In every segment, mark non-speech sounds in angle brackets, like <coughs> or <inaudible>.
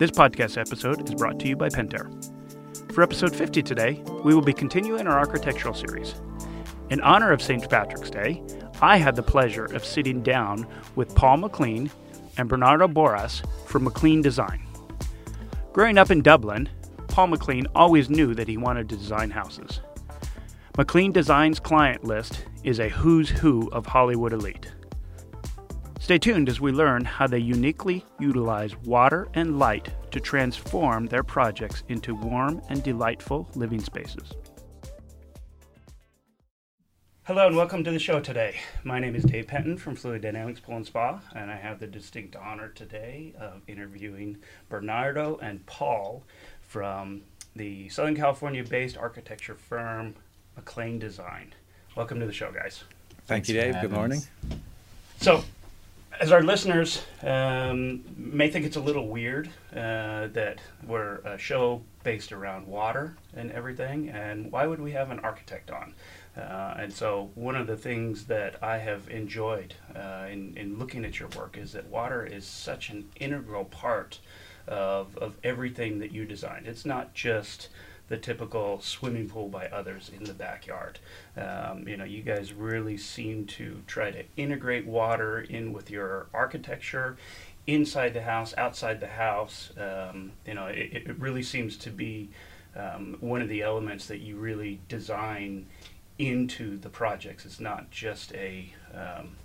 This podcast episode is brought to you by Pentair. For episode 50 today, we will be continuing our architectural series. In honor of St. Patrick's Day, I had the pleasure of sitting down with Paul McClean and Bernardo Boras from McClean Design. Growing up in Dublin, Paul McClean always knew that he wanted to design houses. McClean Design's client list is a who's who of Hollywood elite. Stay tuned as we learn how they uniquely utilize water and light to transform their projects into warm and delightful living spaces. Hello and welcome to the show today. My name is Dave Penton from Fluid Dynamics Pool and Spa, and I have the distinct honor today of interviewing Bernardo and Paul from the Southern California based architecture firm McClean Design. Welcome to the show, guys. Thank you, Dave. Good morning. So, as our listeners um, may think it's a little weird uh, that we're a show based around water and everything, and why would we have an architect on? Uh, and so, one of the things that I have enjoyed uh, in, in looking at your work is that water is such an integral part of, of everything that you design. It's not just the typical swimming pool by others in the backyard. Um, you know, you guys really seem to try to integrate water in with your architecture, inside the house, outside the house. Um, you know, it, it really seems to be um, one of the elements that you really design into the projects. It's not just a um,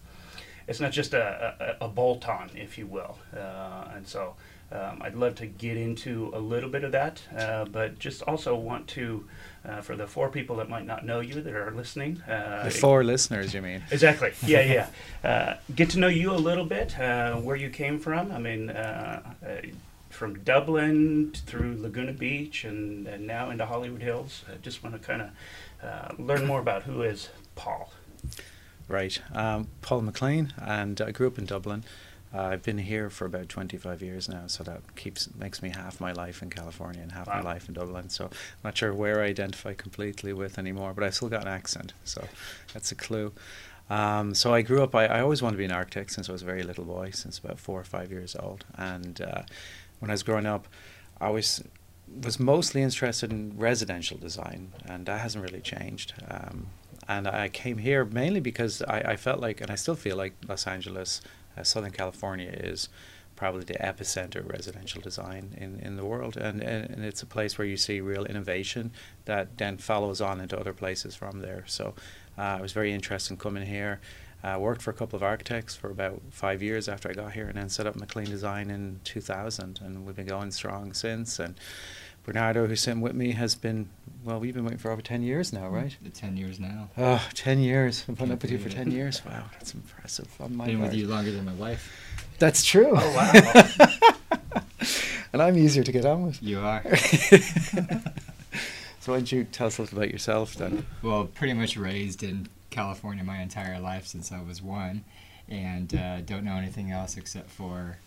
it's not just a, a, a bolt on, if you will. Uh, and so um, I'd love to get into a little bit of that, uh, but just also want to, uh, for the four people that might not know you that are listening. Uh, the four listeners, you mean? Exactly. <laughs> Yeah, yeah. Uh, get to know you a little bit, uh, where you came from. I mean, from Dublin through Laguna Beach and, and now into Hollywood Hills. I just want to kind of learn more about who is Paul. Right. Um, Paul McClean, and I grew up in Dublin. Uh, I've been here for about 25 years now, so that keeps makes me half my life in California and half wow. my life in Dublin. So I'm not sure where I identify completely with anymore, but I've still got an accent, so that's a clue. Um, so I grew up. I, I always wanted to be an architect since I was a very little boy, since about four or five years old. And uh, when I was growing up, I was was mostly interested in residential design, and that hasn't really changed. Um, and I came here mainly because I, I, felt like, and I still feel like Los Angeles, uh, Southern California is probably the epicenter of residential design in, in the world. And, and, and, it's a place where you see real innovation that then follows on into other places from there. So uh, I was very interested in coming here. I uh, worked for a couple of architects for about five years after I got here and then set up McClean Design in 2000. And we've been going strong since. And Bernardo, who's sitting with me, has been, well, we've been waiting for over 10 years now, right? 10 years now. Oh, 10 years. I've been up with you for 10 years. Wow, that's impressive on my Been part. with you longer than my wife. That's true. Oh, wow. <laughs> and I'm easier to get on with. You are. <laughs> so why don't you tell us a little about yourself then? Well, pretty much raised in California my entire life since I was one and uh, don't know anything else except for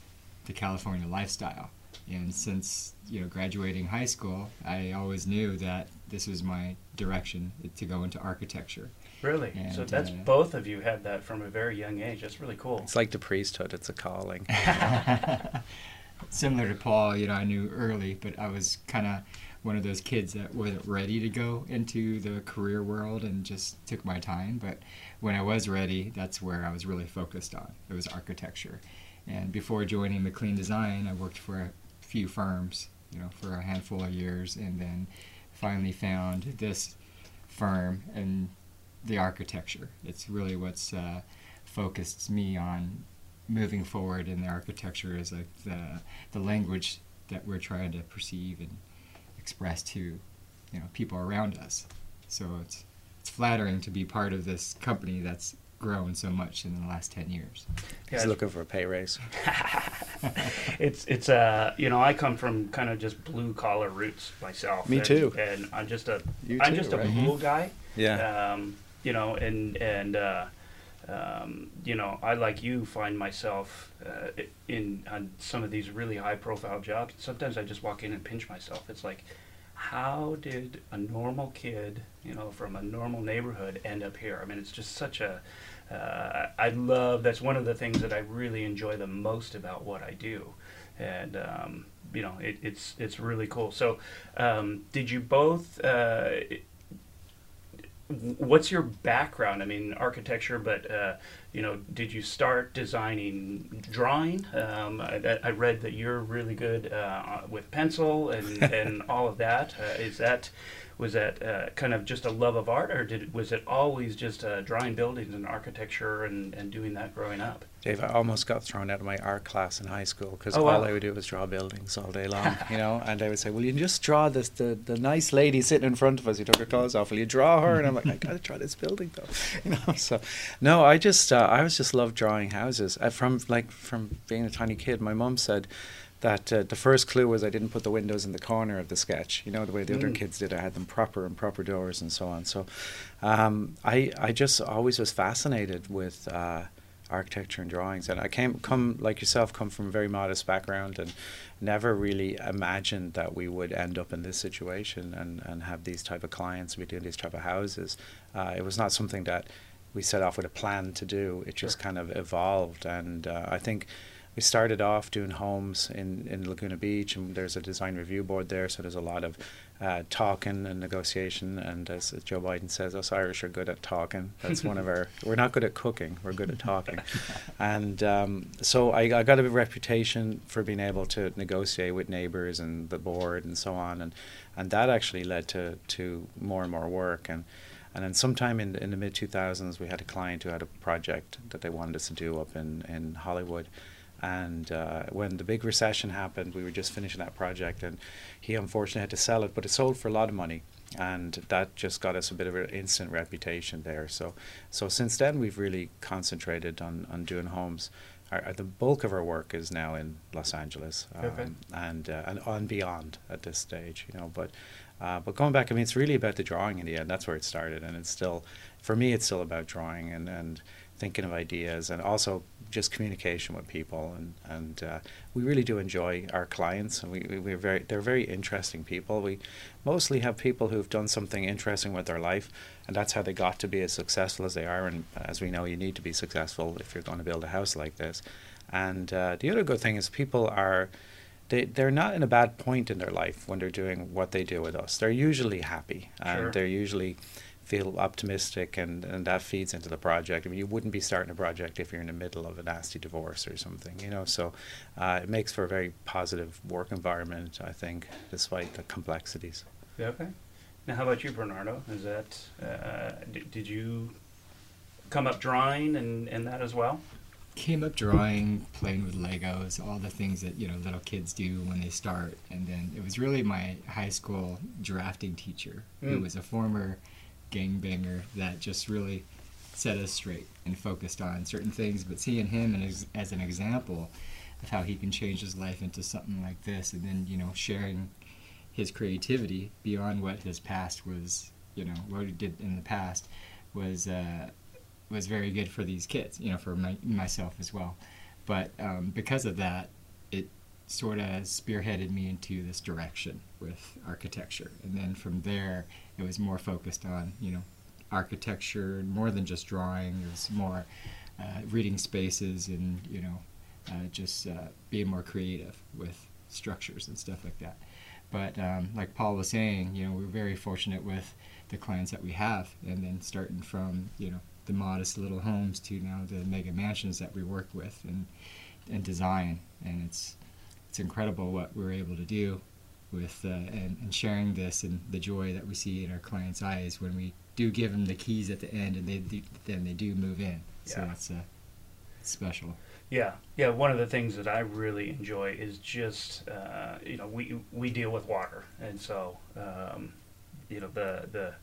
the California lifestyle. And since you know graduating high school, I always knew that this was my direction to go into architecture. Really? And, so that's uh, both of you had that from a very young age. That's really cool. It's like the priesthood. It's a calling. <laughs> Similar to Paul, you know, I knew early, but I was kind of one of those kids that wasn't ready to go into the career world and just took my time. But when I was ready, that's where I was really focused on. It was architecture. And before joining McClean Design, I worked for a few firms, you know, for a handful of years, and then finally found this firm and the architecture. It's really what's uh, focused me on moving forward in the architecture is like the the language that we're trying to perceive and express to you know people around us. So it's it's flattering to be part of this company that's grown so much in the last 10 years. He's looking for a pay raise. <laughs> it's it's uh you know I come from kind of just blue collar roots myself. Me and, too. And I'm just a am just right? a blue mm-hmm. guy. Yeah. Um, you know, and and uh, um, you know, I like you find myself uh, in on some of these really high profile jobs. Sometimes I just walk in and pinch myself. It's like, how did a normal kid, you know, from a normal neighborhood end up here? I mean, it's just such a uh, I love that's one of the things that I really enjoy the most about what I do, and um, you know it, it's it's really cool. So, um, did you both? Uh, what's your background? I mean, architecture, but uh, you know, did you start designing drawing? Um, I, I, read that you're really good uh, with pencil and, <laughs> and all of that. Uh, is that was that uh, kind of just a love of art, or did was it always just uh, drawing buildings and architecture and, and doing that growing up? Dave, I almost got thrown out of my art class in high school because oh, all wow. I would do was draw buildings all day long, you know. <laughs> And they would say, "Well, you just draw this the, the nice lady sitting in front of us who took her clothes off. Will you draw her?" And I'm like, "I <laughs> gotta draw this building though," <laughs> you know. So, no, I just uh, I was just loved drawing houses uh, from like from being a tiny kid. My mom said that uh, the first clue was I didn't put the windows in the corner of the sketch. You know the way the mm. other kids did. I had them proper and proper doors and so on. So um, I I just always was fascinated with uh, architecture and drawings, and I came come like yourself come from a very modest background and never really imagined that we would end up in this situation and and have these type of clients, be doing these type of houses. Uh, it was not something that we set off with a plan to do. It just sure. kind of evolved, and uh, I think we started off doing homes in, in Laguna Beach, and there's a design review board there, so there's a lot of uh, talking and negotiation. And as Joe Biden says, us Irish are good at talking. That's one of our. <laughs> We're not good at cooking. We're good at talking. <laughs> and um, so I, I got a reputation for being able to negotiate with neighbours and the board and so on, and and that actually led to to more and more work and. And then sometime in, in the mid 2000s, we had a client who had a project that they wanted us to do up in, in Hollywood. And uh, when the big recession happened, we were just finishing that project, and he unfortunately had to sell it, but it sold for a lot of money, and that just got us a bit of an instant reputation there. So, so since then, we've really concentrated on, on doing homes. Our, the bulk of our work is now in Los Angeles um, and uh, and on beyond at this stage, you know. But uh, but going back, I mean, it's really about the drawing in the end. That's where it started, and it's still, for me, it's still about drawing and and thinking of ideas and also just communication with people and and uh, we really do enjoy our clients and we, we we're very they're very interesting people. We mostly have people who've done something interesting with their life and that's how they got to be as successful as they are and as we know you need to be successful if you're going to build a house like this. And uh, the other good thing is people are they, they're not in a bad point in their life when they're doing what they do with us. They're usually happy and sure. they're usually feel optimistic and, and that feeds into the project. I mean, you wouldn't be starting a project if you're in the middle of a nasty divorce or something, you know. So uh, it makes for a very positive work environment, I think, despite the complexities. Yeah, okay. Now, how about you, Bernardo? Is that uh, did, did you come up drawing and, and that as well? Came up drawing, playing with Legos, all the things that you know little kids do when they start, and then it was really my high school drafting teacher, mm. who hmm. was a former gangbanger that just really set us straight and focused on certain things. But seeing him as, as an example of how he can change his life into something like this, and then you know sharing his creativity beyond what his past was, you know, what he did in the past was uh, was very good for these kids, you know, for my, myself as well. But um, because of that, it sort of spearheaded me into this direction with architecture, and then from there it was more focused on you know architecture more than just drawing. It was more uh, reading spaces and you know uh, just uh, being more creative with structures and stuff like that. But um, like Paul was saying, you know, we're very fortunate with the clients that we have, and then starting from you know the modest little homes to now the mega mansions that we work with and and design, and it's it's incredible what we're able to do with uh, and, and sharing this and the joy that we see in our clients' eyes when we do give them the keys at the end and they do, then they do move in. Yeah. So that's uh, special. Yeah, yeah. One of the things that I really enjoy is just uh, you know we we deal with water, and so um, you know the the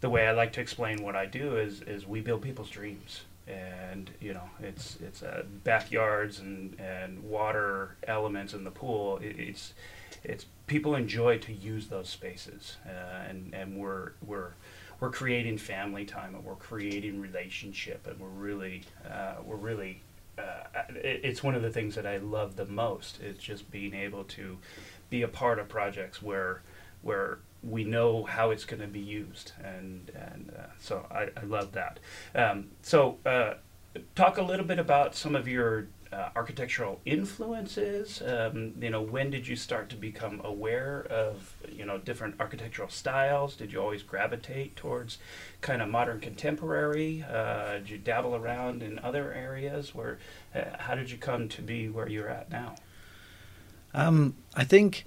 the way I like to explain what I do is is we build people's dreams, and you know it's it's uh, backyards and and water elements in the pool. It, it's it's people enjoy to use those spaces, uh, and and we're we're we're creating family time and we're creating relationship and we're really uh, we're really uh, it, it's one of the things that I love the most. It's just being able to be a part of projects where where we know how it's going to be used, and and uh, so I, I love that. Um, so uh, talk a little bit about some of your uh, architectural influences. Um, you know, when did you start to become aware of you know different architectural styles? Did you always gravitate towards kind of modern contemporary? Uh, did you dabble around in other areas? Where uh, how did you come to be where you're at now? Um, I think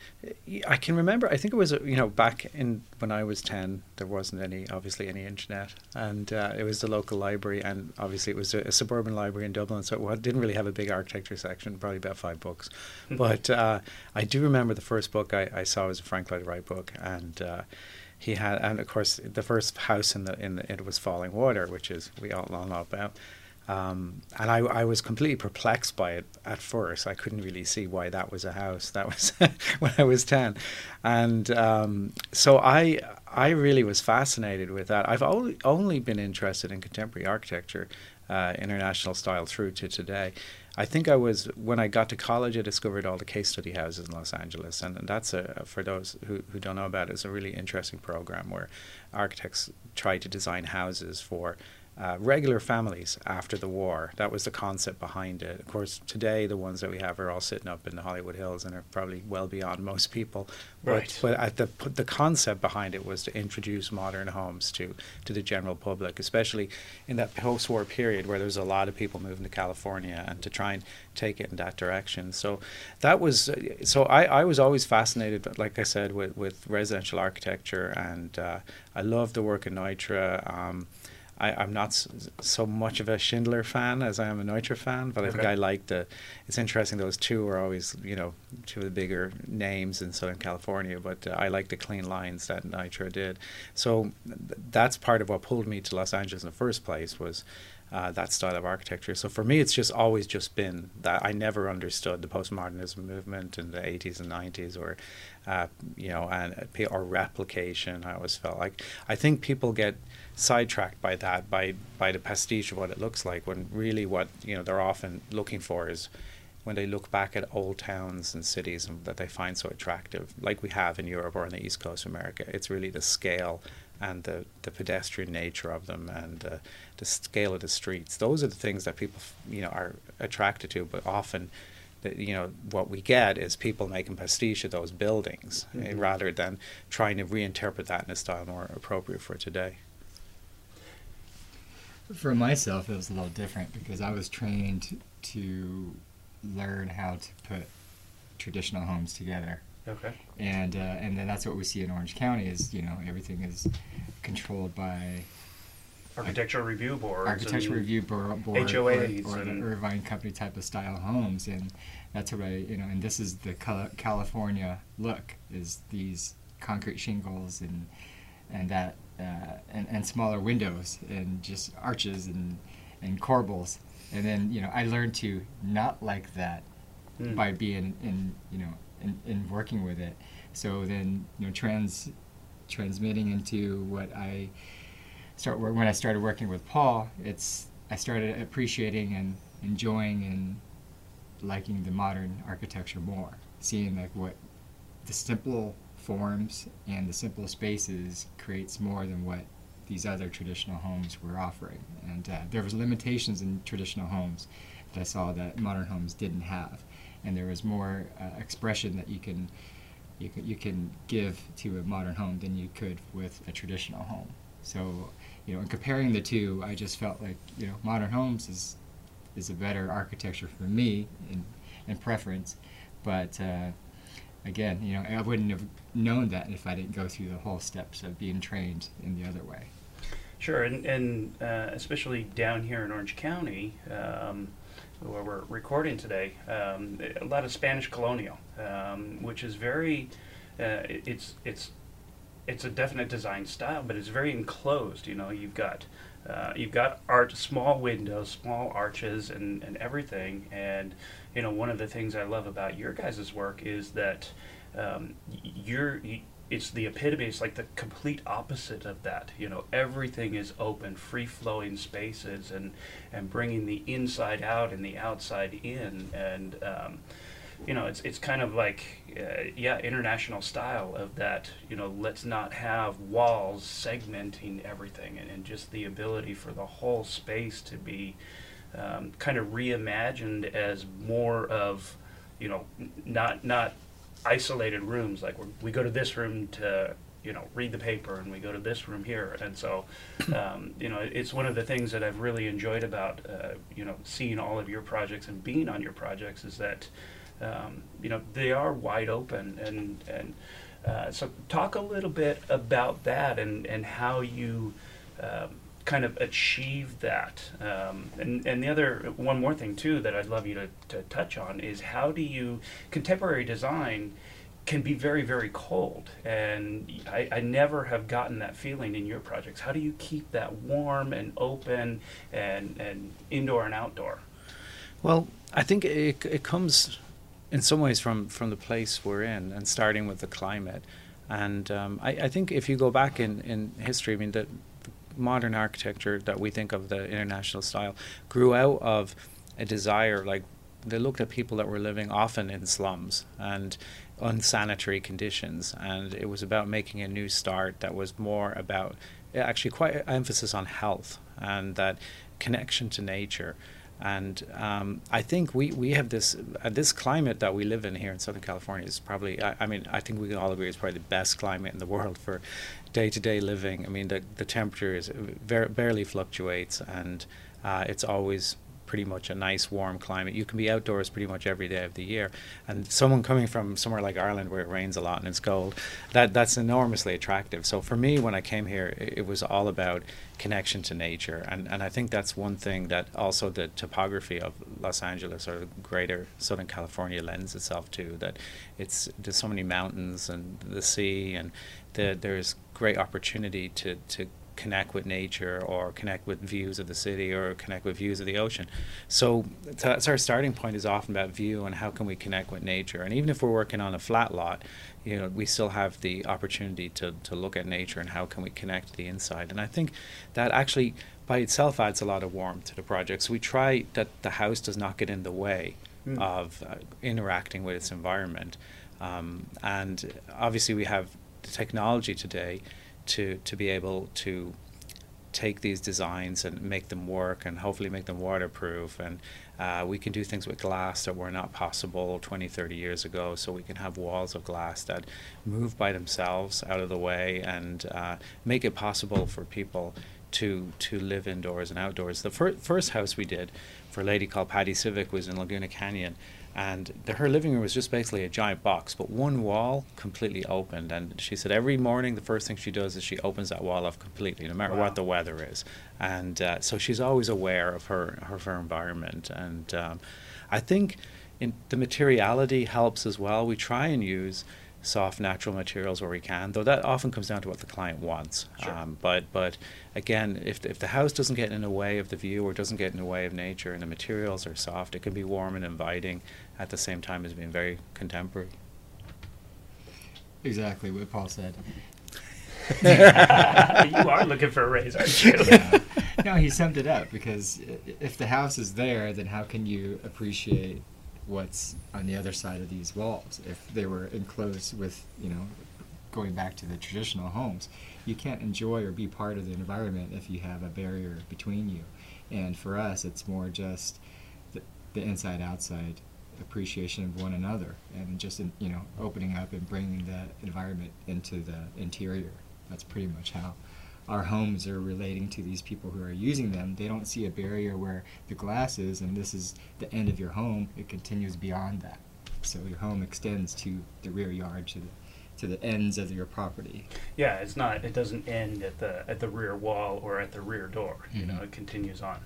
I can remember. I think it was you know back in when I was ten, there wasn't any obviously any internet, and uh, it was the local library, and obviously it was a, a, suburban library in Dublin, so it didn't really have a big architecture section, probably about five books. Mm-hmm. but uh, I do remember the first book I, I, saw was a Frank Lloyd Wright book, and. Uh, he had, and of course, the first house in the in the, it was Fallingwater, which is we all know about. Um, and I, I was completely perplexed by it at first. I couldn't really see why that was a house. That was <laughs> when I was ten, and um, so I I really was fascinated with that. I've only only been interested in contemporary architecture, uh, international style through to today. I think I was when I got to college. I discovered all the case study houses in Los Angeles, and, and that's a for those who, who don't know about it, it's a really interesting program where architects try to design houses for uh, regular families after the war. That was the concept behind it. Of course, today the ones that we have are all sitting up in the Hollywood Hills and are probably well beyond most people. Right. But, but at the the concept behind it was to introduce modern homes to to the general public, especially in that post-war period where there's a lot of people moving to California and to try and take it in that direction. So that was so I, I was always fascinated, like I said, with with residential architecture, and uh, I love the work in Neutra. Um, I, am not so much of a Schindler fan as I am a Neutra fan, but I think I like the. It's interesting; those two are always, you know, two of the bigger names in Southern California. But uh, I like the clean lines that Neutra did. So th- that's part of what pulled me to Los Angeles in the first place was uh, that style of architecture. So for me, it's just always just been that I never understood the postmodernism movement in the 80s and 90s, or uh, you know, and or replication. I always felt like I think people get sidetracked by that by by the pastiche of what it looks like when really what you know they're often looking for is when they look back at old towns and cities and that they find so attractive like we have in Europe or on the east coast of America it's really the scale and the, the pedestrian nature of them and uh, the scale of the streets those are the things that people you know are attracted to but often the, you know what we get is people making pastiche of those buildings eh, mm-hmm. rather than trying to reinterpret that in a style more appropriate for today for myself, it was a little different because I was trained to learn how to put traditional homes together. Okay. And uh, and then that's what we see in Orange County is you know everything is controlled by architectural review boards, architectural review board, board HOAs, or, or the Irvine Company type of style homes, and that's what I you know and this is the California look is these concrete shingles and and that uh, and, and smaller windows and just arches and, and corbels. And then, you know, I learned to not like that mm. by being in, you know, in, in working with it. So then, you know, trans, transmitting into what I start when I started working with Paul, it's I started appreciating and enjoying and liking the modern architecture more, seeing like what the simple forms and the simple spaces creates more than what these other traditional homes were offering. And uh, there was limitations in traditional homes that I saw that modern homes didn't have, and there was more uh, expression that you can you can you can give to a modern home than you could with a traditional home. So, you know, in comparing the two, I just felt like you know modern homes is is a better architecture for me in in preference, but uh, again, you know, I wouldn't have known that if I didn't go through the whole steps of being trained in the other way. Sure, and, and uh, especially down here in Orange County, um, where we're recording today, um, a lot of Spanish colonial, um, which is very, uh, it's it's it's a definite design style, but it's very enclosed. You know, you've got uh, you've got art, small windows, small arches, and, and everything. And you know, one of the things I love about your guys' work is that um, you're it's the epitome it's like the complete opposite of that you know everything is open free flowing spaces and and bringing the inside out and the outside in and um, you know, it's it's kind of like, uh, yeah, international style of that. You know, let's not have walls segmenting everything, and, and just the ability for the whole space to be um, kind of reimagined as more of, you know, not not isolated rooms. Like we we go to this room to you know read the paper, and we go to this room here, and so <coughs> um, you know it's one of the things that I've really enjoyed about uh, you know seeing all of your projects and being on your projects is that um, you know they are wide open and and uh, so talk a little bit about that and and how you um, kind of achieve that. Um, and and the other one more thing too that I'd love you to, to touch on is how do you contemporary design can be very very cold. And I, I never have gotten that feeling in your projects. How do you keep that warm and open and and indoor and outdoor? Well, I think it, it comes in some ways from, from the place we're in and starting with the climate. And um, I, I think if you go back in, in history, I mean, the, modern architecture that we think of, the international style, grew out of a desire, like they looked at people that were living often in slums and unsanitary conditions. And it was about making a new start that was more about actually quite an emphasis on health and that connection to nature. And um, I think we, we have this uh, this climate that we live in here in Southern California is probably I, I mean I think we can all agree it's probably the best climate in the world for day to day living. I mean the the temperature is barely fluctuates and uh, it's always pretty much a nice warm climate. You can be outdoors pretty much every day of the year. And someone coming from somewhere like Ireland where it rains a lot and it's cold, that that's enormously attractive. So for me, when I came here, it, it was all about connection to nature. And, and I think that's one thing that also the topography of Los Angeles or greater Southern California lends itself to, that it's there's so many mountains and the sea and the, there's great opportunity to, to connect with nature or connect with views of the city or connect with views of the ocean. So that's our starting point is often about view and how can we connect with nature. And even if we're working on a flat lot, you know, we still have the opportunity to, to look at nature and how can we connect the inside. And I think that actually by itself adds a lot of warmth to the project. So we try that the house does not get in the way Mm. of uh, interacting with its environment. Um, and obviously we have the technology today to to be able to take these designs and make them work and hopefully make them waterproof. And uh, we can do things with glass that were not possible 20 30 years ago so we can have walls of glass that move by themselves out of the way and uh, make it possible for people to to live indoors and outdoors. The fir- first house we did for a lady called Patty Civic was in Laguna Canyon and the, her living room was just basically a giant box, but one wall completely opened. And she said every morning the first thing she does is she opens that wall up completely, no matter Wow. what the weather is. And uh, so she's always aware of her of her environment. And um, I think in the materiality helps as well. We try and use soft natural materials where we can, though that often comes down to what the client wants. Sure. Um, but but again, if if the house doesn't get in the way of the view or doesn't get in the way of nature, and the materials are soft, it can be warm and inviting at the same time as being very contemporary. Exactly what Paul said. <laughs> you are looking for a raise, aren't you? Yeah. no, he summed it up because if the house is there, then how can you appreciate what's on the other side of these walls? If they were enclosed with, you know, going back to the traditional homes, you can't enjoy or be part of the environment if you have a barrier between you. And for us, it's more just the, the inside outside appreciation of one another and just, in, you know, opening up and bringing that environment into the interior. That's pretty much how our homes are relating to these people who are using them. They don't see a barrier where the glass is and this is the end of your home. It continues beyond that. So your home extends to the rear yard, to the, to the ends of your property. Yeah, it's not. It doesn't end at the at the rear wall or at the rear door. You know, Mhm. it continues on.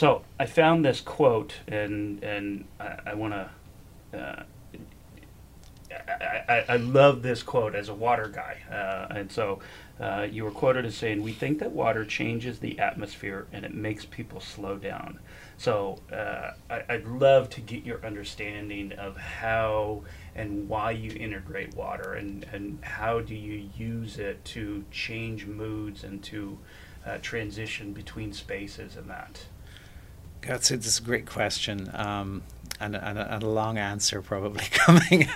So I found this quote, and and I, I want to. Uh, I, I, love this quote as a water guy, uh, and so uh, you were quoted as saying, "We think that water changes the atmosphere and it makes people slow down." So uh, I, I'd love to get your understanding of how and why you integrate water, and and how do you use it to change moods and to uh, transition between spaces and that. That's it's a great question. Um, and, and, a, and, a, long answer probably <laughs> coming.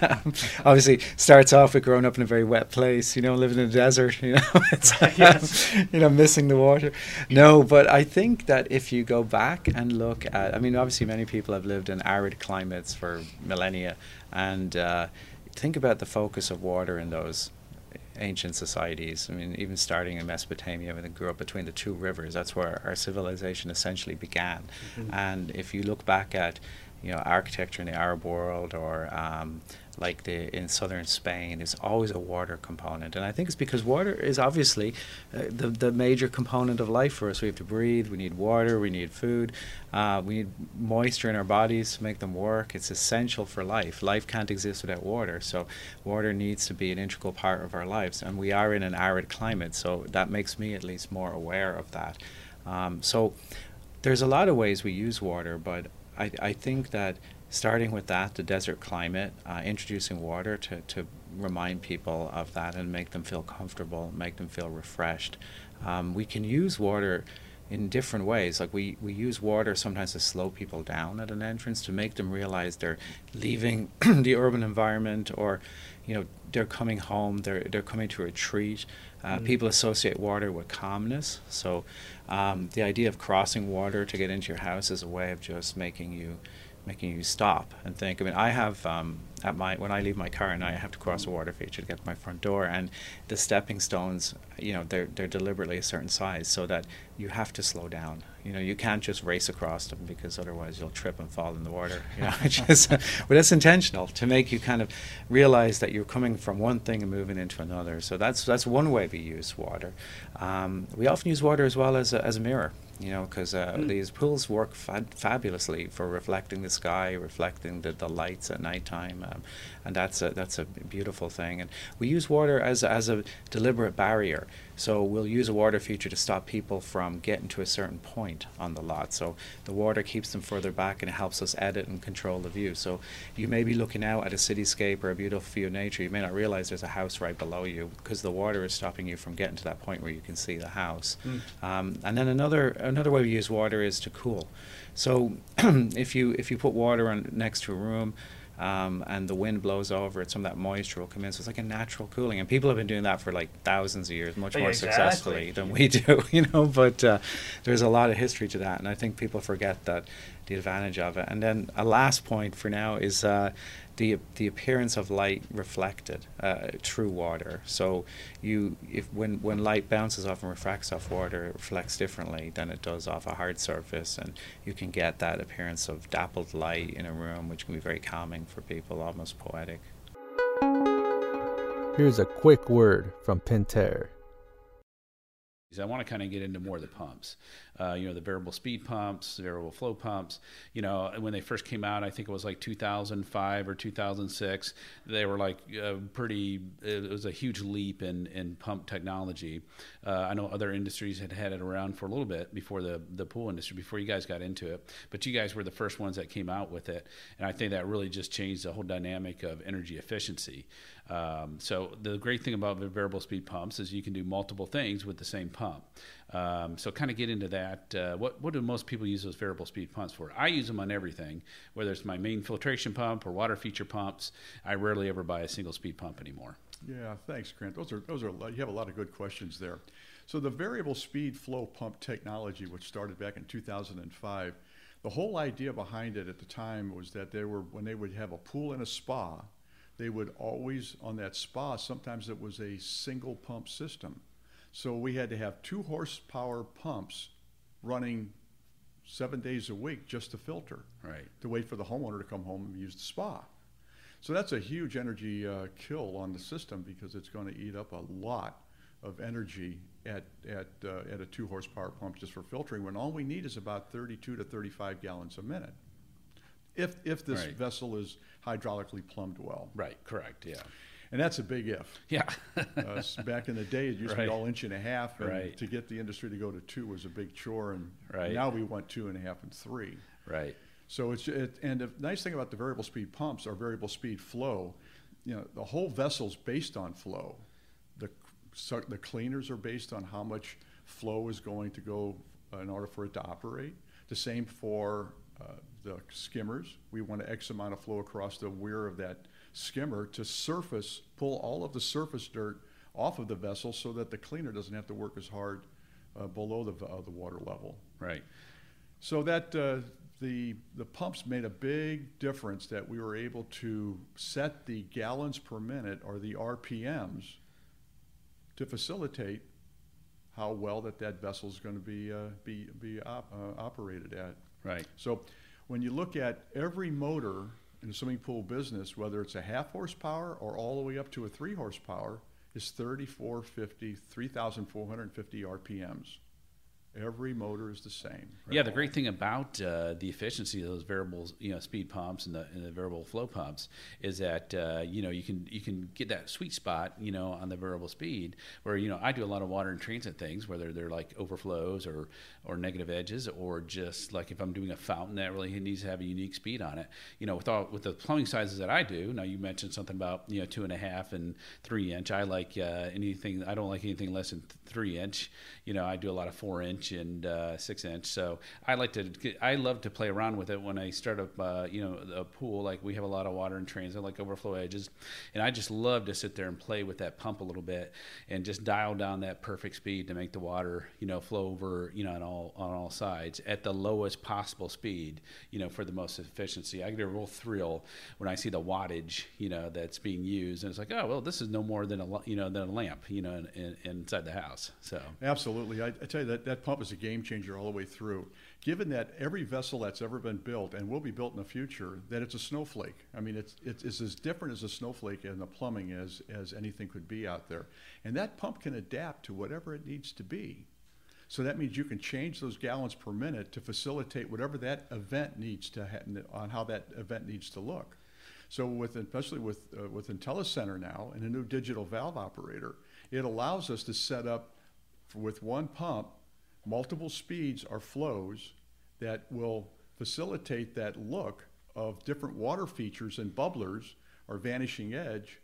obviously, starts off with growing up in a very wet place, you know, living in a desert, you know, <laughs> <laughs> yes. you know, missing the water. No, but I think that if you go back and look at, I mean, obviously, many people have lived in arid climates for millennia, and uh, think about the focus of water in those ancient societies. I mean, even starting in Mesopotamia, when they grew up between the two rivers, that's where our civilization essentially began. Mm-hmm. And if you look back at, you know, architecture in the Arab world or um, like the in southern Spain, there's always a water component, and I think it's because water is obviously uh, the the major component of life for us. We have to breathe. We need water. We need food. Uh, we need moisture in our bodies to make them work. It's essential for life. Life can't exist without water, so water needs to be an integral part of our lives. And we are in an arid climate, so that makes me at least more aware of that. Um, so there's a lot of ways we use water, but I, I think that starting with that, the desert climate, uh, introducing water to, to remind people of that and make them feel comfortable, make them feel refreshed. Um, we can use water in different ways. Like we, we use water sometimes to slow people down at an entrance to make them realize they're leaving <clears throat> the urban environment or, you know, they're coming home, they're, they're coming to a retreat. Uh, mm-hmm. People associate water with calmness. So um, the idea of crossing water to get into your house is a way of just making you making you stop and think. I mean, I have um, at my when I leave my car and I have to cross a water feature to get to my front door, and the stepping stones, you know, they're they're deliberately a certain size so that you have to slow down. You know, you can't just race across them because otherwise you'll trip and fall in the water. You know, <laughs> just, <laughs> but it's intentional to make you kind of realize that you're coming from one thing and moving into another. So that's that's one way we use water. Um, we often use water as well as a, as a mirror you know, because uh, mm. these pools work fabulously for reflecting the sky, reflecting the, the lights at nighttime, um, and that's a that's a beautiful thing. And we use water as as a deliberate barrier. So we'll use a water feature to stop people from getting to a certain point on the lot. So the water keeps them further back and it helps us edit and control the view. So you may be looking out at a cityscape or a beautiful view of nature. You may not realize there's a house right below you because the water is stopping you from getting to that point where you can see the house. Mm. Um, and then another another way we use water is to cool. So <clears throat> if you if you put water on next to a room um, and the wind blows over it, some of that moisture will come in. So it's like a natural cooling, and people have been doing that for like thousands of years, much more exactly. successfully than we <laughs> do, you know. But uh, there's a lot of history to that, and I think people forget that the advantage of it. And then a last point for now is uh, the the appearance of light reflected uh, through water. So you if when when light bounces off and refracts off water, it reflects differently than it does off a hard surface, and you can get that appearance of dappled light in a room, which can be very calming for people, almost poetic. Here's a quick word from Pentair. I want to kind of get into more of the pumps uh, you know, the variable speed pumps, variable flow pumps. You know, when they first came out, I think it was like 2005 or 2006. They were like uh, pretty. It was a huge leap in in pump technology. Uh, I know other industries had had it around for a little bit before the the pool industry, before you guys got into it. But you guys were the first ones that came out with it, and I think that really just changed the whole dynamic of energy efficiency. Um, so the great thing about variable speed pumps is you can do multiple things with the same pump. Um, so kind of get into that. Uh, what what do most people use those variable speed pumps for? I use them on everything, whether it's my main filtration pump or water feature pumps. I rarely ever buy a single speed pump anymore. Yeah, thanks, Grant. Those are those are you have a lot of good questions there. So the variable speed flow pump technology, which started back in 2005, the whole idea behind it at the time was that they were when they would have a pool and a spa, they would always on that spa. Sometimes it was a single pump system. So we had to have two horsepower pumps running seven days a week just to filter. Right. To wait for the homeowner to come home and use the spa. So that's a huge energy uh, kill on the system because it's going to eat up a lot of energy at at uh, at a two horsepower pump just for filtering when all we need is about 32 to 35 gallons a minute. If if this right. vessel is hydraulically plumbed well. Right. Correct. Yeah and that's a big if. Yeah. uh, back in the day, it used right. to be all inch and a half, and right. to get the industry to go to two was a big chore, and right. now we want two and a half and three. Right. So it's it, and the nice thing about the variable speed pumps are variable speed flow. You know, the whole vessel's based on flow. The so the cleaners are based on how much flow is going to go in order for it to operate. The same for uh, the skimmers. We want X amount of flow across the weir of that skimmer to surface, pull all of the surface dirt off of the vessel so that the cleaner doesn't have to work as hard uh, below the, uh, the water level. Right. So that uh, the the pumps made a big difference that we were able to set the gallons per minute or the RPMs to facilitate how well that that vessel is going to be uh, be be op- uh, operated at. Right. So when you look at every motor in the swimming pool business, whether it's a half horsepower or all the way up to a three horsepower, is 3450, 3,450 RPMs. Every motor is the same. Yeah, the great thing about uh, the efficiency of those variable, you know, speed pumps and the, and the variable flow pumps is that uh, you know you can you can get that sweet spot, you know, on the variable speed where you know I do a lot of water and transit things, whether they're like overflows or or negative edges, or just like if I'm doing a fountain that really needs to have a unique speed on it. You know, with all with the plumbing sizes that I do. Now you mentioned something about you know two and a half and three inch. I like uh, anything. I don't like anything less than three inch. You know, I do a lot of four inch and uh, six inch. So I like to, I love to play around with it when I start up, uh, you know, a pool. Like we have a lot of water in transit, like overflow edges, and I just love to sit there and play with that pump a little bit and just dial down that perfect speed to make the water, you know, flow over, you know, on all on all sides at the lowest possible speed, you know, for the most efficiency. I get a real thrill when I see the wattage, you know, that's being used, and it's like, oh well, this is no more than a, you know, than a lamp, you know, in, in, inside the house. So absolutely, I, I tell you that that pump is a game changer all the way through. Given that every vessel that's ever been built and will be built in the future, that it's a snowflake. I mean, it's, it's, it's as different as a snowflake in the plumbing as, as anything could be out there. And that pump can adapt to whatever it needs to be. So that means you can change those gallons per minute to facilitate whatever that event needs to happen on how that event needs to look. So with especially with uh, with IntelliCenter now and a new digital valve operator, it allows us to set up with one pump multiple speeds or flows that will facilitate that look of different water features and bubblers or vanishing edge,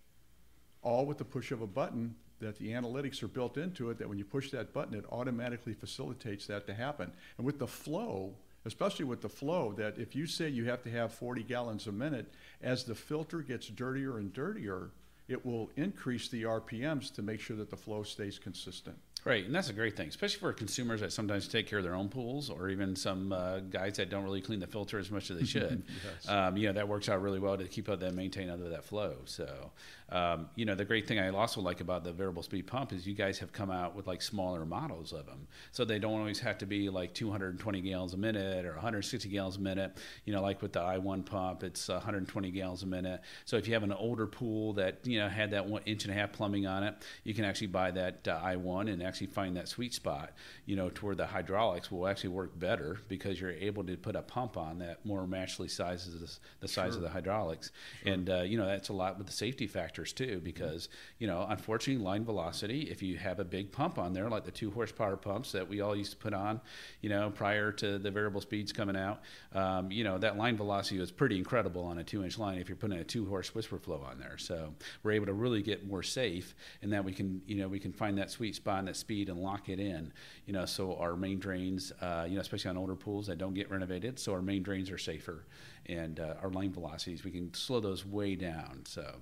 all with the push of a button that the analytics are built into it that when you push that button, it automatically facilitates that to happen. And with the flow, especially with the flow, that if you say you have to have 40 gallons a minute, as the filter gets dirtier and dirtier, it will increase the RPMs to make sure that the flow stays consistent. Right, and that's a great thing, especially for consumers that sometimes take care of their own pools, or even some uh, guys that don't really clean the filter as much as they <laughs> should. yes. um, you know, that works out really well to keep up that maintain under that flow. So, um, you know, the great thing I also like about the variable speed pump is you guys have come out with like smaller models of them, so they don't always have to be like 220 gallons a minute or 160 gallons a minute. You know, like with the i1 pump, it's 120 gallons a minute. So if you have an older pool that you know had that one inch and a half plumbing on it, you can actually buy that uh, i1 and actually find that sweet spot, you know, to where the hydraulics will actually work better because you're able to put a pump on that more matchly sizes the, the size sure. of the hydraulics. Sure. And, uh, you know, that's a lot with the safety factors too because, you know, unfortunately, line velocity, if you have a big pump on there, like the two horsepower pumps that we all used to put on, you know, prior to the variable speeds coming out, um, you know, that line velocity was pretty incredible on a two inch line if you're putting a two horse WhisperFlo on there. So we're able to really get more safe and that we can, you know, we can find that sweet spot and that speed and lock it in. You know, so our main drains, uh, you know, especially on older pools that don't get renovated, so our main drains are safer, and uh, our line velocities we can slow those way down. So.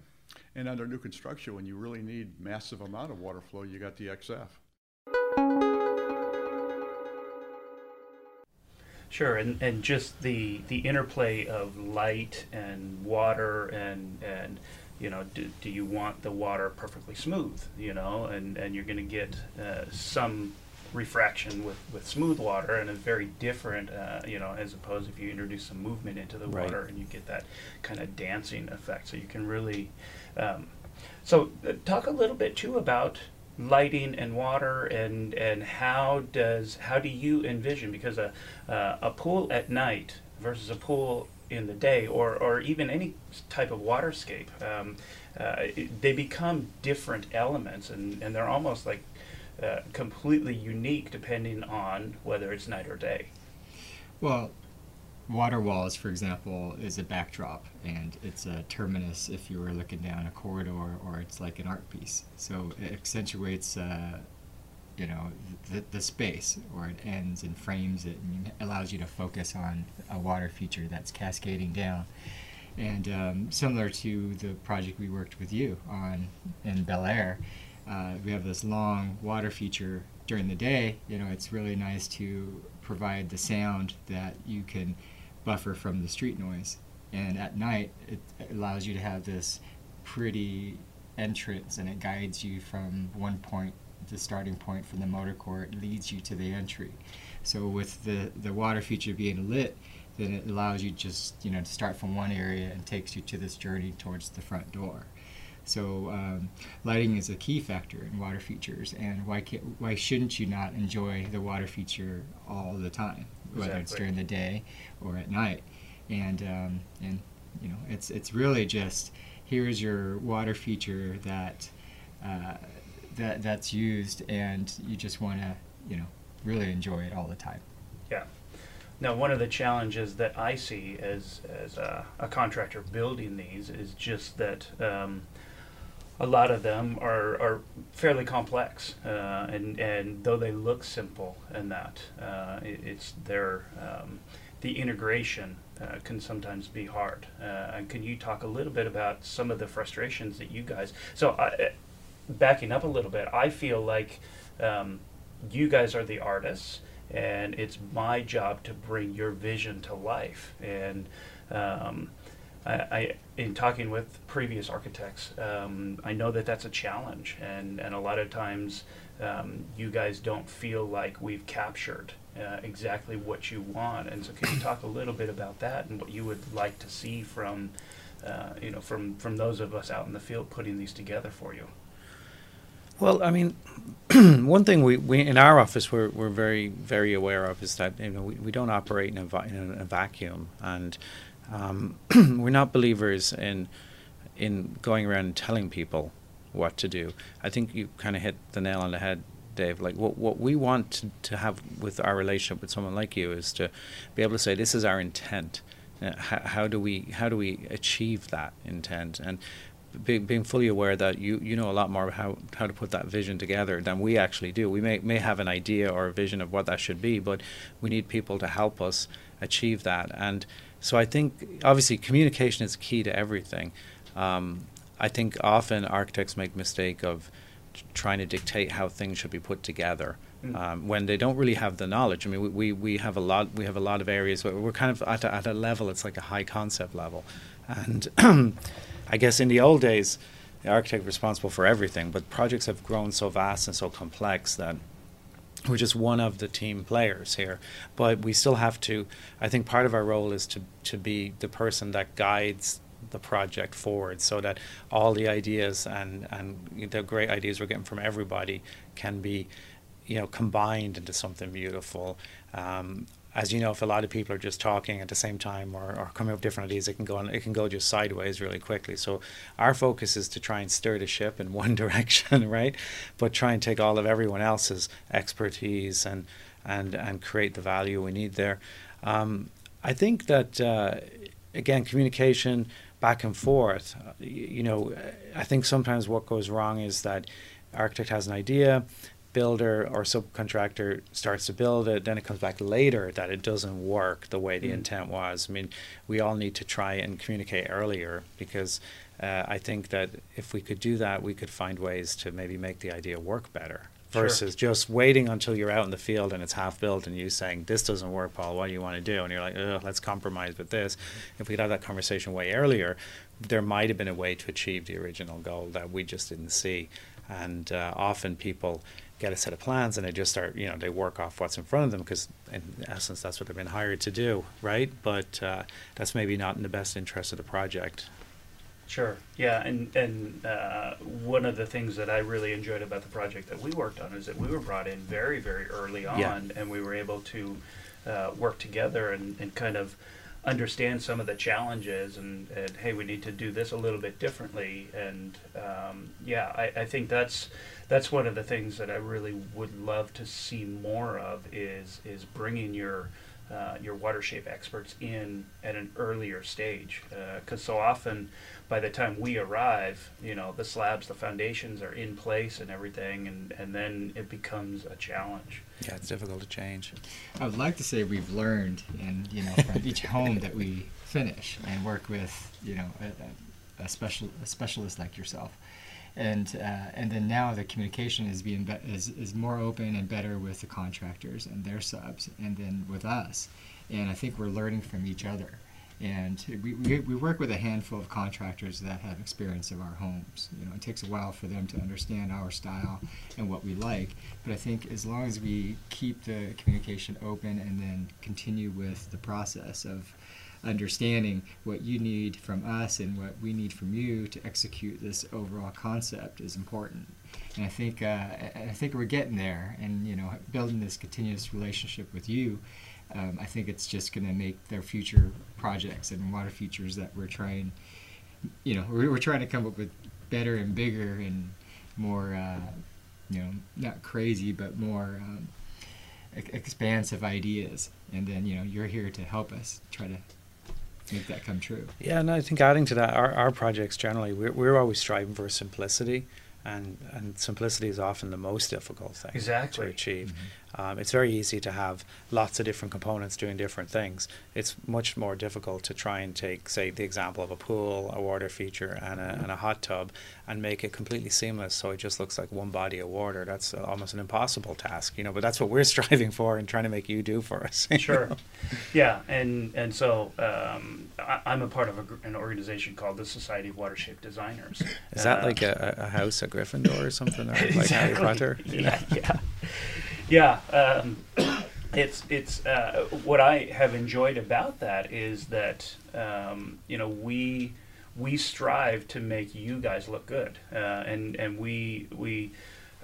And under new construction, when you really need massive amount of water flow, you got the XF. Sure, and, and just the the interplay of light and water and and you know, do, do you want the water perfectly smooth, you know, and, and you're going to get uh, some refraction with, with smooth water and it's very different, uh, you know, as opposed if you introduce some movement into the water and you get that kind of dancing effect. So you can really, um, so uh, talk a little bit too about lighting and water and and how does how do you envision because a uh, a pool at night versus a pool in the day or, or even any type of waterscape, um, uh, they become different elements and, and they're almost like uh, completely unique depending on whether it's night or day. Well, water walls, for example, is a backdrop and it's a terminus if you were looking down a corridor or it's like an art piece. So it accentuates uh, you know the, the space where it ends and frames it and allows you to focus on a water feature that's cascading down. And um, similar to the project we worked with you on in Bel Air, uh, we have this long water feature during the day. You know, it's really nice to provide the sound that you can buffer from the street noise. And at night, it allows you to have this pretty entrance and it guides you from one point the starting point from the motor court leads you to the entry. So with the the water feature being lit then it allows you just you know to start from one area and takes you to this journey towards the front door. So um, lighting is a key factor in water features and why can't, why shouldn't you not enjoy the water feature all the time whether it's during the day or at night? And um, and you know it's it's really just here's your water feature that uh, that that's used, and you just want to you know really enjoy it all the time. Yeah. Now, one of the challenges that I see as as a, a contractor building these is just that um, a lot of them are, are fairly complex, uh, and and though they look simple and that uh, it, it's their um, the integration uh, can sometimes be hard. Uh, can you talk a little bit about some of the frustrations that you guys? So, I, backing up a little bit, I feel like um, you guys are the artists, and it's my job to bring your vision to life. And um, I, I, in talking with previous architects, um, I know that that's a challenge, and, and a lot of times um, you guys don't feel like we've captured uh, exactly what you want. And so, can you talk a little bit about that and what you would like to see from, uh, you know, from from those of us out in the field putting these together for you? Well, I mean, <clears throat> one thing we, we in our office we're, we're very very aware of is that you know we, we don't operate in a, in a vacuum, and um, <clears throat> we're not believers in in going around and telling people what to do. I think you kind of hit the nail on the head, Dave. Like what what we want to, to have with our relationship with someone like you is to be able to say this is our intent. Uh, how, how do we how do we achieve that intent and be, being fully aware that you, you know a lot more about how, how to put that vision together than we actually do. We may, may have an idea or a vision of what that should be, but we need people to help us achieve that. And so I think obviously communication is key to everything. Um, I think often architects make mistake of trying to dictate how things should be put together. Mm. Um, when they don't really have the knowledge. I mean, we, we, we have a lot we have a lot of areas where we're kind of at a, at a level. It's like a high concept level, and <clears throat> I guess in the old days, the architect was responsible for everything. But projects have grown so vast and so complex that we're just one of the team players here. But we still have to. I think part of our role is to to be the person that guides the project forward, so that all the ideas and and the great ideas we're getting from everybody can be, you know, combined into something beautiful. Um, as you know, if a lot of people are just talking at the same time or, or coming up with different ideas, it can go on, it can go just sideways really quickly. So our focus is to try and steer the ship in <laughs> one direction, right? But try and take all of everyone else's expertise and and and create the value we need there. Um, I think that uh, again, communication back and forth. Uh, you know, I think sometimes what goes wrong is that architect has an idea, builder or subcontractor starts to build it, then it comes back later that it doesn't work the way the Mm. intent was. I mean, we all need to try and communicate earlier because uh, I think that if we could do that, we could find ways to maybe make the idea work better. Sure. Versus just waiting until you're out in the field and it's half built and you saying, This doesn't work, Paul, what do you want to do? And you're like, Ugh, let's compromise with this. If we could have that conversation way earlier, there might have been a way to achieve the original goal that we just didn't see. And uh, often people get a set of plans and they just start, you know, they work off what's in front of them because, in essence, that's what they've been hired to do, right? But uh, that's maybe not in the best interest of the project. Sure. Yeah, and and uh, one of the things that I really enjoyed about the project that we worked on is that we were brought in very very early on, Yeah. and we were able to uh, work together and, and kind of understand some of the challenges and, and hey we need to do this a little bit differently. And um, yeah I, I think that's that's one of the things that I really would love to see more of is is bringing your uh, your water shape experts in at an earlier stage. Because so often by the time we arrive you know the slabs the foundations are in place and everything and, and then it becomes a challenge Yeah, it's difficult to change. I would like to say we've learned, and you know, from each <laughs> home that we finish and work with, you know, a, a, special a specialist like yourself, and uh, and then now the communication is being be- is is more open and better with the contractors and their subs, and then with us, and I think we're learning from each other. And we, we, we work with a handful of contractors that have experience of our homes. You know, it takes a while for them to understand our style and what we like. But I think as long as we keep the communication open and then continue with the process of understanding what you need from us and what we need from you to execute this overall concept is important. And I think uh, I think we're getting there, and you know, building this continuous relationship with you um, I think it's just going to make their future projects and water features that we're trying, you know, we're, we're trying to come up with better and bigger and more, uh, you know, not crazy, but more um, e- expansive ideas. And then, you know, you're here to help us try to make that come true. Yeah, and I think adding to that, our, our projects generally, we're, we're always striving for simplicity, and, and simplicity is often the most difficult thing Exactly. to achieve. Um, it's very easy to have lots of different components doing different things. It's much more difficult to try and take, say, the example of a pool, a water feature, and a, and a hot tub, and make it completely seamless so it just looks like one body of water. That's uh, almost an impossible task, you know. But that's what we're <laughs> striving for and trying to make you do for us. Sure. know. Yeah, and and so um, I, I'm a part of a, an organization called the Society of Watershape Designers. Is that Uh, like a, a house at Gryffindor or something, or like Harry <laughs> Potter? Yeah, yeah, yeah. Um, <coughs> it's it's uh, what I have enjoyed about that is that um, you know we we strive to make you guys look good, uh, and and we we.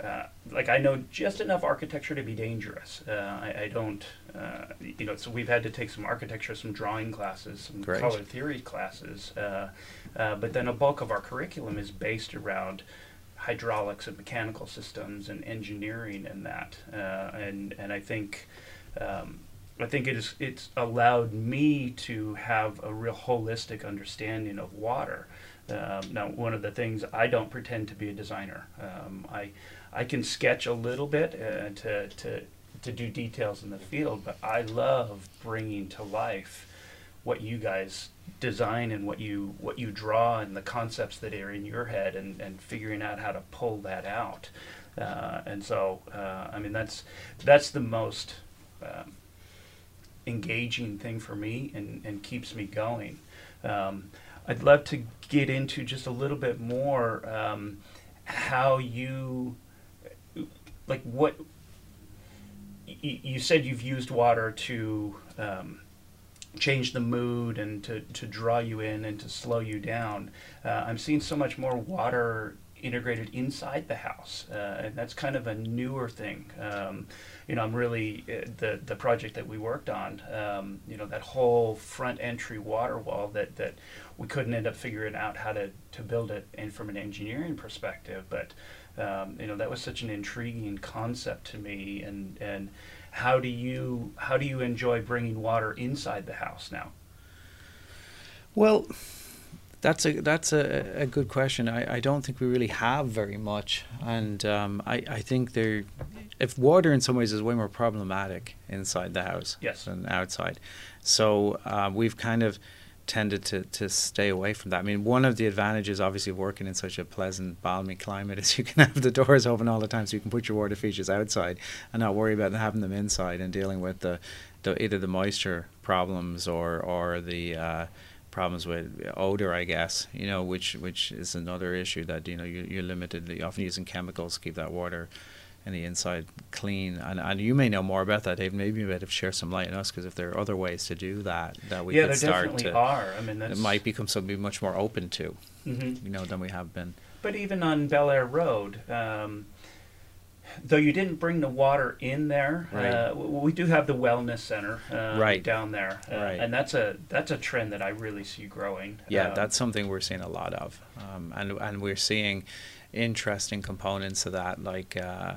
Uh, like I know just enough architecture to be dangerous. Uh, I, I don't, uh, you know. So we've had to take some architecture, some drawing classes, some Great. color theory classes. Uh, uh, but then a bulk of our curriculum is based around hydraulics and mechanical systems and engineering and that. Uh, and and I think um, I think it is it's allowed me to have a real holistic understanding of water. Um, now, one of the things I don't pretend to be a designer. Um, I I can sketch a little bit uh, to to to do details in the field, but I love bringing to life what you guys design and what you what you draw and the concepts that are in your head and, and figuring out how to pull that out. Uh, and so, uh, I mean, that's that's the most um, engaging thing for me and, and keeps me going. Um, I'd love to get into just a little bit more um, how you like what you said you've used water to um, change the mood and to, to draw you in and to slow you down. Uh, I'm seeing so much more water integrated inside the house, uh, and that's kind of a newer thing. Um, you know, I'm really uh, the the project that we worked on. Um, you know, that whole front entry water wall that that we couldn't end up figuring out how to to build it, and from an engineering perspective, but um, you know that was such an intriguing concept to me, and and how do you how do you enjoy bringing water inside the house now? Well, that's a that's a, a good question. I, I don't think we really have very much, and um, I I think there, if water in some ways is way more problematic inside the house Yes. than outside, so uh, we've kind of tended to, to stay away from that. I mean, one of the advantages, obviously, of working in such a pleasant, balmy climate <laughs> is you can have the doors open all the time, so you can put your water features outside and not worry about having them inside and dealing with the, the either the moisture problems or or the uh, problems with odor, I guess. You know, which which is another issue that you know you, you're limited. You're often using chemicals to keep that water in the inside clean. And and you may know more about that, Dave. Maybe you might shed some light on us because if there are other ways to do that, that we yeah, could there start definitely to. are. I mean, that's It might become something much more open to, Mhm. you know, than we have been. But even on Bel Air Road, um, though you didn't bring the water in there, Right. uh, we do have the wellness center uh, Right. down there, uh, Right. and that's a that's a trend that I really see growing. Yeah, Um, that's something we're seeing a lot of, um, and and we're seeing interesting components of that, like uh,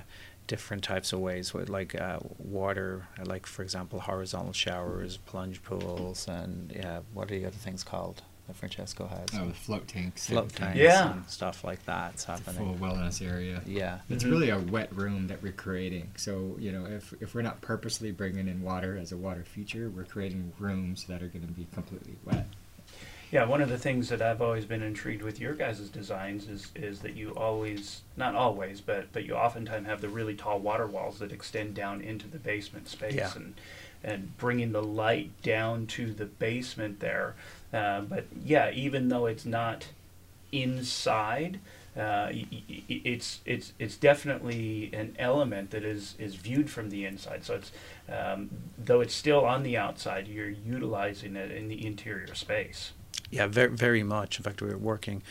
different types of ways, with like uh, water, uh, like for example, horizontal showers, plunge pools, and yeah, what are the other things called that Francesco has? Oh, the float tanks. Float tanks Yeah. and stuff like that. happening. It's full wellness area. Yeah. It's Mhm. really a wet room that we're creating. So, you know, if, if we're not purposely bringing in water as a water feature, we're creating rooms that are going to be completely wet. Yeah, one of the things that I've always been intrigued with your guys' designs is is that you always, not always, but but you oftentimes have the really tall water walls that extend down into the basement space Yeah. and and bringing the light down to the basement there. Uh, but yeah, even though it's not inside, uh, it's it's it's definitely an element that is is viewed from the inside. So it's um, though it's still on the outside, you're utilizing it in the interior space. Yeah, very, very much. In fact, we're working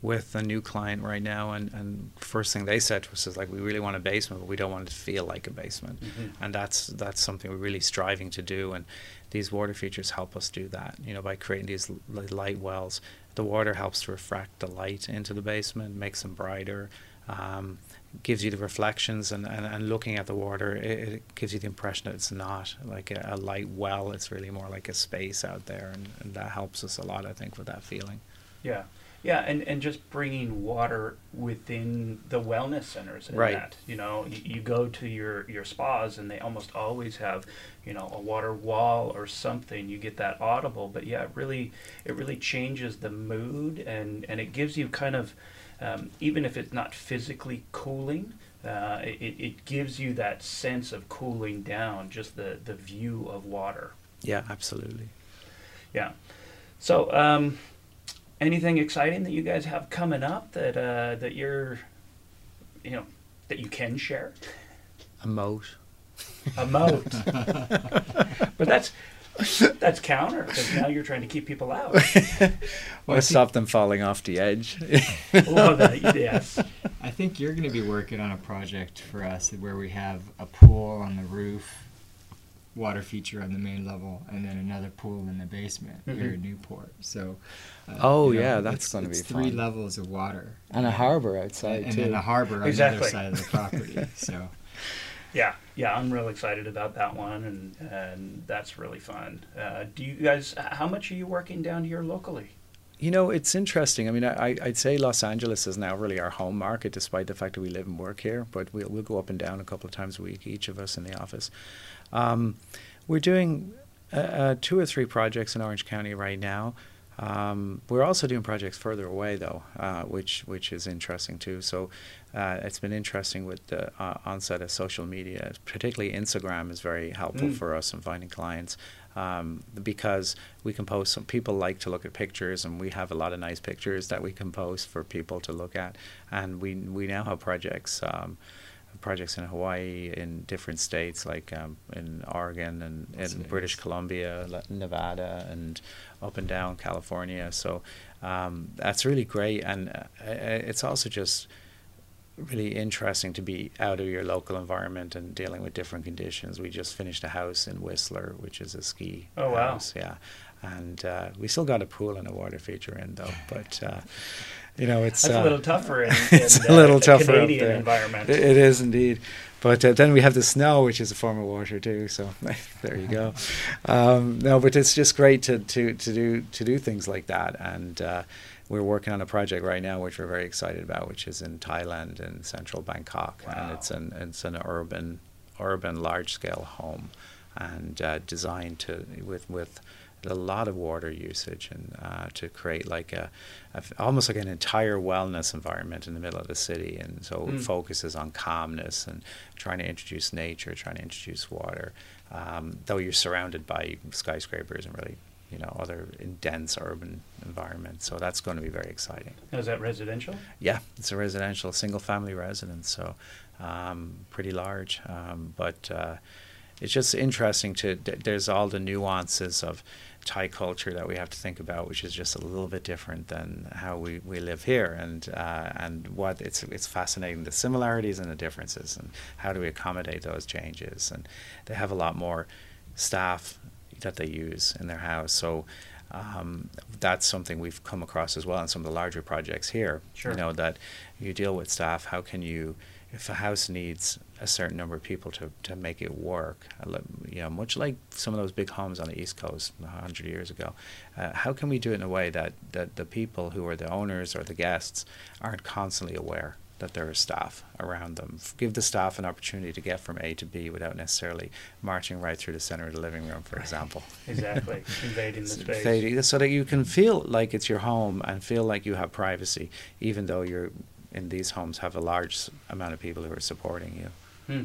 with a new client right now, and, and first thing they said to us is like, we really want a basement, but we don't want it to feel like a basement, Mhm. and that's that's something we're really striving to do. And these water features help us do that. You know, by creating these l- light wells, the water helps to refract the light into the basement, makes them brighter. Um, gives you the reflections and, and, and looking at the water it, it gives you the impression that it's not like a, a light well it's really more like a space out there and, and that helps us a lot i think with that feeling Yeah, yeah, and, and just bringing water within the wellness centers and Right. that. You know, you, you go to your, your spas and they almost always have, you know, a water wall or something. You get that audible, but yeah, it really it really changes the mood and, and it gives you kind of um, even if it's not physically cooling. Uh, it, it gives you that sense of cooling down, just the, the view of water. yeah absolutely Yeah. So, um, anything exciting that you guys have coming up that uh, that you're, you know, that you can share? a moat A moat. <laughs> but that's <laughs> that's counter because now you're trying to keep people out. <laughs> or stop them falling off the edge <laughs> Love that. Yes. I think you're going to be working on a project for us where we have a pool on the roof, water feature on the main level, and then another pool in the basement here in Newport. So, uh, Oh, you know, yeah, that's gonna be three fun. levels of water and a harbor outside and too then a harbor on Exactly. the other side of the property. So, Yeah. Yeah. I'm real excited about that one, and and that's really fun. Uh, do you guys? How much are you working down here locally? You know, it's interesting. I mean, I, I'd say Los Angeles is now really our home market, despite the fact that we live and work here. But we'll, we'll go up and down a couple of times a week, each of us in the office. Um, we're doing uh, uh, two or three projects in Orange County right now. Um, we're also doing projects further away, though, uh, which which is interesting too. So uh, it's been interesting with the uh, onset of social media, particularly Instagram is very helpful Mm. for us in finding clients um, because we can post. Some people like to look at pictures, and we have a lot of nice pictures that we can post for people to look at. And we we now have projects. Um, projects in Hawaii, in different states like um, in Oregon and in. British Columbia, Nevada, and up and down California. So um, that's really great, and uh, it's also just really interesting to be out of your local environment and dealing with different conditions. We just finished a house in Whistler, which is a ski Oh, wow. house, yeah, and uh, we still got a pool and a water feature in though, <laughs> but. Uh, you know, it's That's uh, a little tougher in, <laughs> in it's uh, a little the tougher Canadian environment. It, it is indeed. But uh, then we have the snow, which is a form of water too. So <laughs> there you go. Um, no, but it's just great to, to, to do to do things like that. And uh, we're working on a project right now, which we're very excited about, which is in Thailand in central Bangkok, Wow. and it's an it's an urban urban large scale home, and uh, designed to with with a lot of water usage and uh, to create like a, a almost like an entire wellness environment in the middle of the city and so Mm. it focuses on calmness and trying to introduce nature trying to introduce water um, though you're surrounded by skyscrapers and really you know other in dense urban environments so that's going to be very exciting Is that residential? yeah, it's a residential single family residence, so um, pretty large. Um, but uh, it's just interesting to. There's all the nuances of Thai culture that we have to think about, which is just a little bit different than how we, we live here, and uh, and what it's it's fascinating the similarities and the differences, and how do we accommodate those changes? And they have a lot more staff that they use in their house, so. Um, that's something we've come across as well in some of the larger projects here. Sure. You know that you deal with staff. How can you if a house needs a certain number of people to, to make it work, uh, you know, much like some of those big homes on the East Coast a hundred years ago, uh, how can we do it in a way that, that the people who are the owners or the guests aren't constantly aware that there are staff around them? Give the staff an opportunity to get from A to B without necessarily marching right through the center of the living room, for example. <laughs> Exactly, invading the space. so that you can feel like it's your home and feel like you have privacy, even though you're in these homes have a large amount of people who are supporting you. Hmm.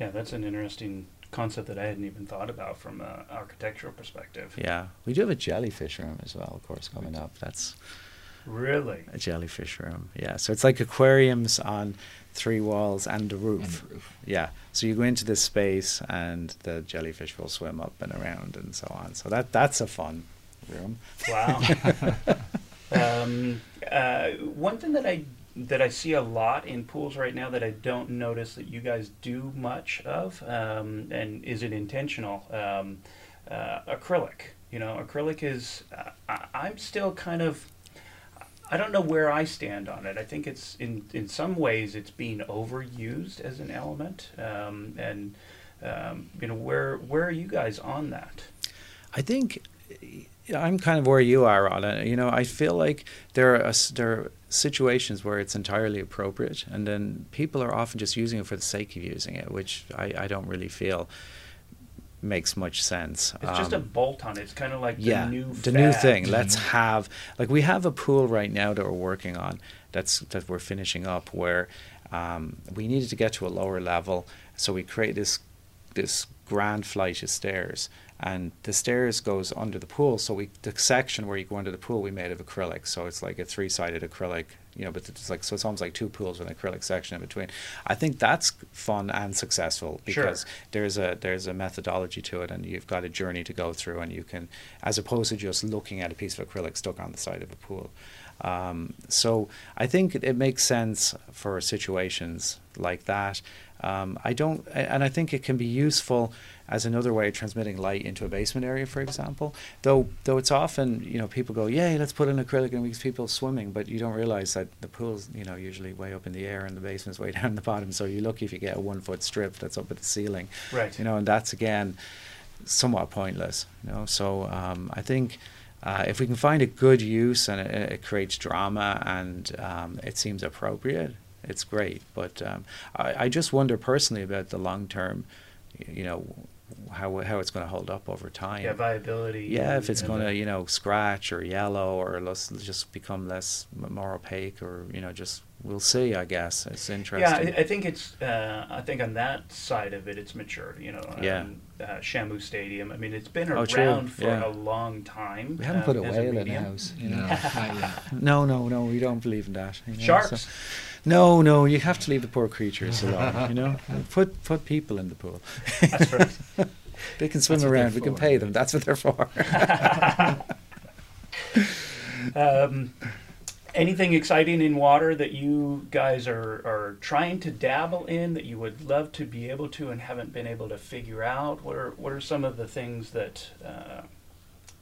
Yeah, that's an interesting concept that I hadn't even thought about from an architectural perspective. Yeah, we do have a jellyfish room as well, of course, coming up. That's Really? a jellyfish room. Yeah, so it's like aquariums on three walls and a roof. And the roof. Yeah, so you go into this space and the jellyfish will swim up and around and so on. So that that's a fun room. Wow. <laughs> <laughs> um, uh, one thing that I that I see a lot in pools right now that I don't notice that you guys do much of, um, and is it intentional? Um, uh, acrylic. You know, acrylic is. Uh, I'm still kind of. I don't know where I stand on it. I think it's in in some ways it's being overused as an element, um, and um, you know where where are you guys on that? I think I'm kind of where you are on it. You know, I feel like there are s- there are situations where it's entirely appropriate, and then people are often just using it for the sake of using it, which I, I don't really feel makes much sense. It's just a Um, bolt on it. It's kind of like yeah, the new the new thing. Let's have like we have a pool right now that we're working on. That's that we're finishing up where um, we needed to get to a lower level, so we create this this grand flight of stairs, and the stairs goes under the pool. So we the section where you go under the pool we made of acrylic. So it's like a three sided acrylic. You know, but it's like so it's almost like two pools with an acrylic section in between. I think that's fun and successful Sure. because there's a there's a methodology to it and you've got a journey to go through and you can as opposed to just looking at a piece of acrylic stuck on the side of a pool um, so I think it, it makes sense for situations like that um, I don't and I think it can be useful as another way of transmitting light into a basement area for example though though it's often you know people go yay let's put in acrylic and we use people swimming but you don't realize that the pool's you know usually way up in the air and the basement's way <laughs> down the bottom so you're lucky if you get a one foot strip that's up at the ceiling Right. you know, and that's again somewhat pointless. You know, so um, I think uh, if we can find a good use and it, it creates drama and um, it seems appropriate, it's great. But um, I, I just wonder personally about the long term, you know, how how it's going to hold up over time. Yeah, viability. Yeah, if it's going to, you know, scratch or yellow or less, just become less more opaque or, you know, just we'll see, I guess. It's Yeah, interesting. I, I think it's. Uh, I think on that side of it, it's matured. You know, Yeah. um, uh, Shamu Stadium. I mean, it's been Oh, around for yeah. a long time. we haven't um, put a as whale in a medium. house. You No, <laughs> know? yet. <laughs> No, no, no, we don't believe in that. you know, so- Sharks. No, no, you have to leave the poor creatures alone. You know, <laughs> put put people in the pool. That's right. <laughs> they can swim That's around. We can pay them. That's what they're for. <laughs> Um, anything exciting in water that you guys are, are trying to dabble in that you would love to be able to and haven't been able to figure out? What are what are some of the things that uh,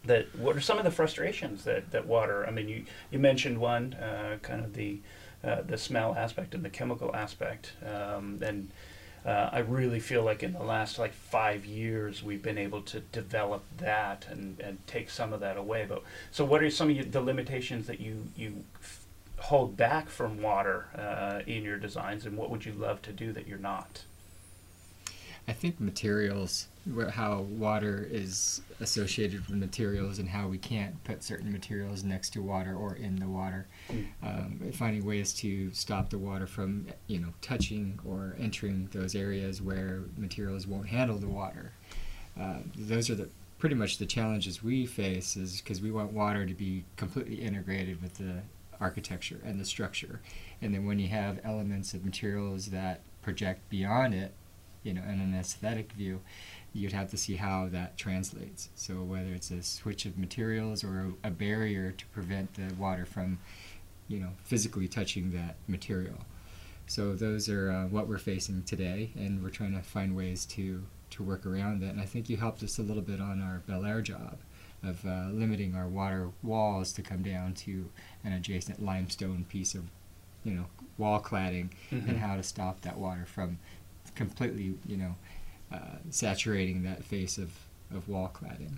that what are some of the frustrations that, that water? I mean, you you mentioned one uh, kind of the uh, the smell aspect and the chemical aspect, um, and uh, I really feel like in the last like five years we've been able to develop that and, and take some of that away. But so, what are some of the limitations that you you hold back from water uh, in your designs, and what would you love to do that you're not? I think materials, how water is associated with materials, and how we can't put certain materials next to water or in the water. Um, finding ways to stop the water from, you know, touching or entering those areas where materials won't handle the water. Uh, those are the pretty much the challenges we face, is because we want water to be completely integrated with the architecture and the structure. And then when you have elements of materials that project beyond it, you know, in an aesthetic view, you'd have to see how that translates. So whether it's a switch of materials or a, a barrier to prevent the water from, you know, physically touching that material. So those are uh, what we're facing today, and we're trying to find ways to to work around that. And I think you helped us a little bit on our Bel Air job of uh, limiting our water walls to come down to an adjacent limestone piece of you know, wall cladding Mhm. and how to stop that water from completely, you know, uh, saturating that face of, of wall cladding.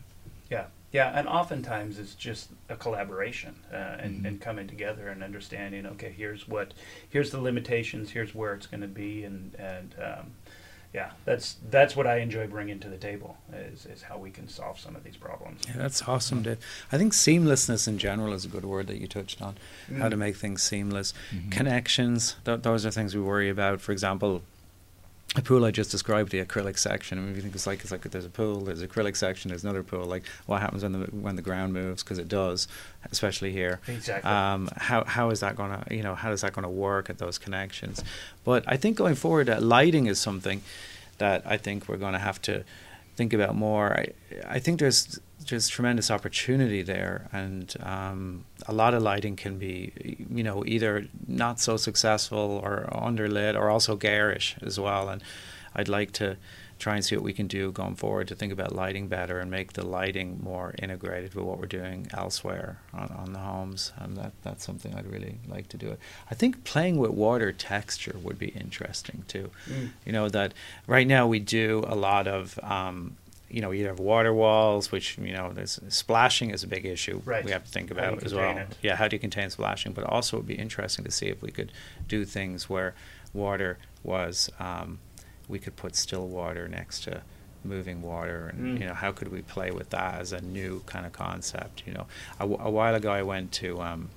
Yeah, yeah, and oftentimes it's just a collaboration uh, and, Mhm. and coming together and understanding. Okay, here's what, here's the limitations. Here's where it's going to be, and and um, yeah, that's that's what I enjoy bringing to the table is is how we can solve some of these problems. Yeah, that's awesome, Dave. I think seamlessness in general is a good word that you touched on. How to Mm. make things seamless. Mhm. Connections, th- those are things we worry about. For example, a pool I just described, the acrylic section. I mean, if you think it's like it's like there's a pool, there's an acrylic section, there's another pool. Like what happens when the when the ground moves? Because it does, especially here. Exactly. Um, how how is that gonna you know how is that gonna work at those connections? But I think going forward, uh, lighting is something that I think we're going to have to think about more. I I think there's just tremendous opportunity there, and um, a lot of lighting can be, you know, either not so successful or underlit, or also garish as well. And I'd like to try and see what we can do going forward to think about lighting better and make the lighting more integrated with what we're doing elsewhere on, on the homes. And that that's something I'd really like to do. It. I think playing with water texture would be interesting too. Mm. You know that right now we do a lot of. Um, you know, either have water walls, which you know, there's splashing is a big issue. Right. We have to think about as well. it? Yeah, how do you contain splashing? But also, it would be interesting to see if we could do things where water was, um, we could put still water next to moving water, and Mm. you know, how could we play with that as a new kind of concept? You know, a, a while ago, I went to. Um,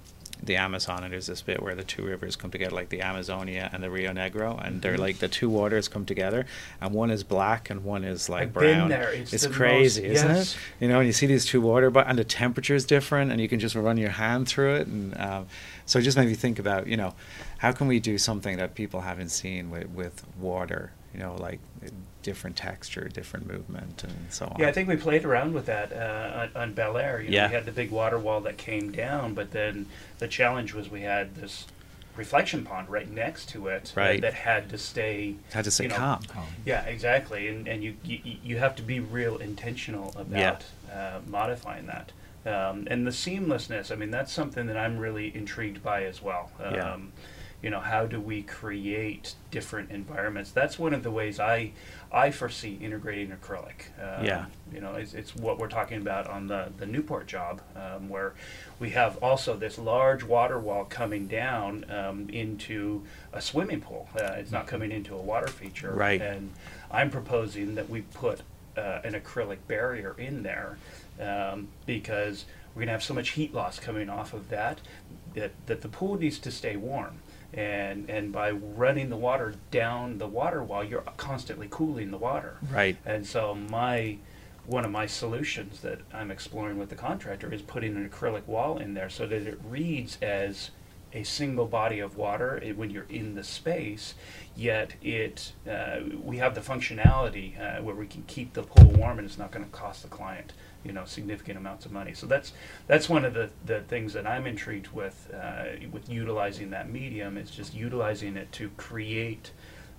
the Amazon, and there's this bit where the two rivers come together, like the Amazonia and the Rio Negro, and they're Mhm. like the two waters come together, and one is black and one is like I've been brown. there. It's the crazy, most- isn't yes. it? You know, and you see these two water, but and the temperature is different, and you can just run your hand through it, and um, so it just made me think about, you know, how can we do something that people haven't seen with with water, you know, like different texture, different movement, and so on. Yeah, I think we played around with that uh, on, on Bel Air. You know, Yeah. We had the big water wall that came down, but then the challenge was we had this reflection pond right next to it that- Right. that, had to stay. had to stay you know, calm. Yeah, exactly, and and you you, you have to be real intentional about uh, modifying that. Um, and the seamlessness, I mean, that's something that I'm really intrigued by as well. Um, Yeah. You know, how do we create different environments? That's one of the ways I I foresee integrating acrylic. Um, Yeah. You know, it's, it's what we're talking about on the, the Newport job, um, where we have also this large water wall coming down um, into a swimming pool. Uh, it's not coming into a water feature. Right. And I'm proposing that we put uh, an acrylic barrier in there um, because we're going to have so much heat loss coming off of that, that that the pool needs to stay warm. And, and by running the water down the water wall, you're constantly cooling the water. Right. And so my one of my solutions that I'm exploring with the contractor is putting an acrylic wall in there so that it reads as a single body of water when you're in the space, yet it uh, we have the functionality uh, where we can keep the pool warm and it's not going to cost the client you know significant amounts of money. So that's that's one of the, the things that I'm intrigued with uh, with utilizing that medium is just utilizing it to create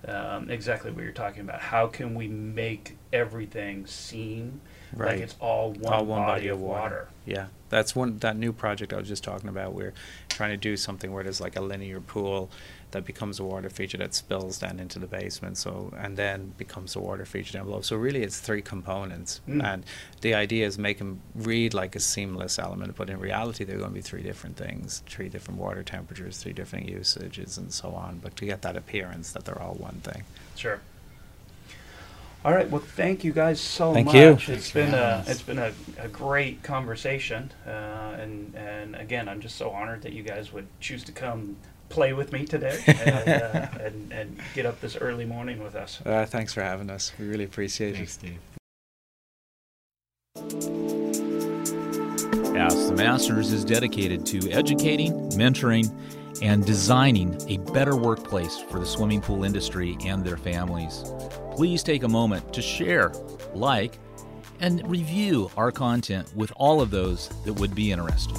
um, exactly what you're talking about. How can we make everything seem Right. like it's all one, all one body, of water? Yeah, that's one that new project I was just talking about. We're trying to do something where there's like a linear pool that becomes a water feature that spills down into the basement, so and then becomes a water feature down below. So really, it's three components, Mm. and the idea is make them read like a seamless element, but in reality, they're going to be three different things, three different water temperatures, three different usages, and so on. But to get that appearance that they're all one thing. Sure. All right. Well, thank you guys so Thank much. you. It's Thanks been having a it's been a, a great conversation, uh, and and again, I'm just so honored that you guys would choose to come play with me today <laughs> and, uh, and and get up this early morning with us. Uh, thanks for having us. We really appreciate Thanks, it. Dave. Ask the Masters is dedicated to educating, mentoring, and designing a better workplace for the swimming pool industry and their families. Please take a moment to share, like, and review our content with all of those that would be interested.